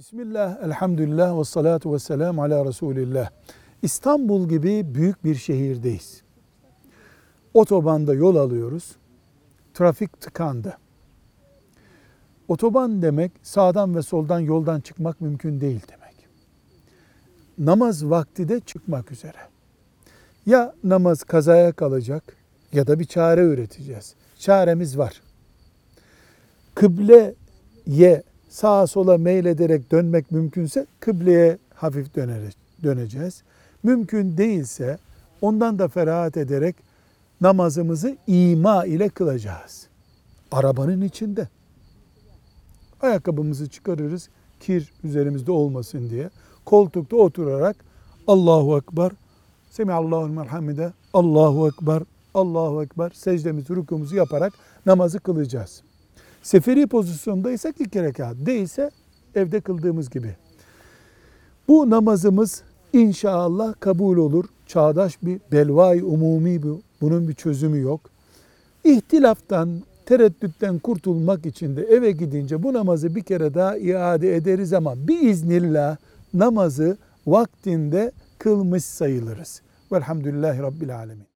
Bismillah, elhamdülillah ve salatu ve selamu ala Resulillah. İstanbul gibi büyük bir şehirdeyiz. Otobanda yol alıyoruz. Trafik tıkandı. Otoban demek sağdan ve soldan yoldan çıkmak mümkün değil demek. Namaz vakti de çıkmak üzere. Ya namaz kazaya kalacak ya da bir çare üreteceğiz. Çaremiz var. Kıbleye sağa sola meylederek dönmek mümkünse kıbleye hafif dönerek döneceğiz. Mümkün değilse ondan da ferahat ederek namazımızı ima ile kılacağız. Arabanın içinde. Ayakkabımızı çıkarırız kir üzerimizde olmasın diye. Koltukta oturarak Allahu Ekber, Semihallahu limen hamide, Allahu Ekber, Allahu Ekber secdemizi, rükumuzu yaparak namazı kılacağız. Seferi pozisyondaysak iki rekat. Değilse evde kıldığımız gibi. Bu namazımız inşallah kabul olur. Çağdaş bir belvay umumi bu. Bunun bir çözümü yok. İhtilaftan, tereddütten kurtulmak için de eve gidince bu namazı bir kere daha iade ederiz ama biiznillah namazı vaktinde kılmış sayılırız. Velhamdülillahi Rabbil Alemin.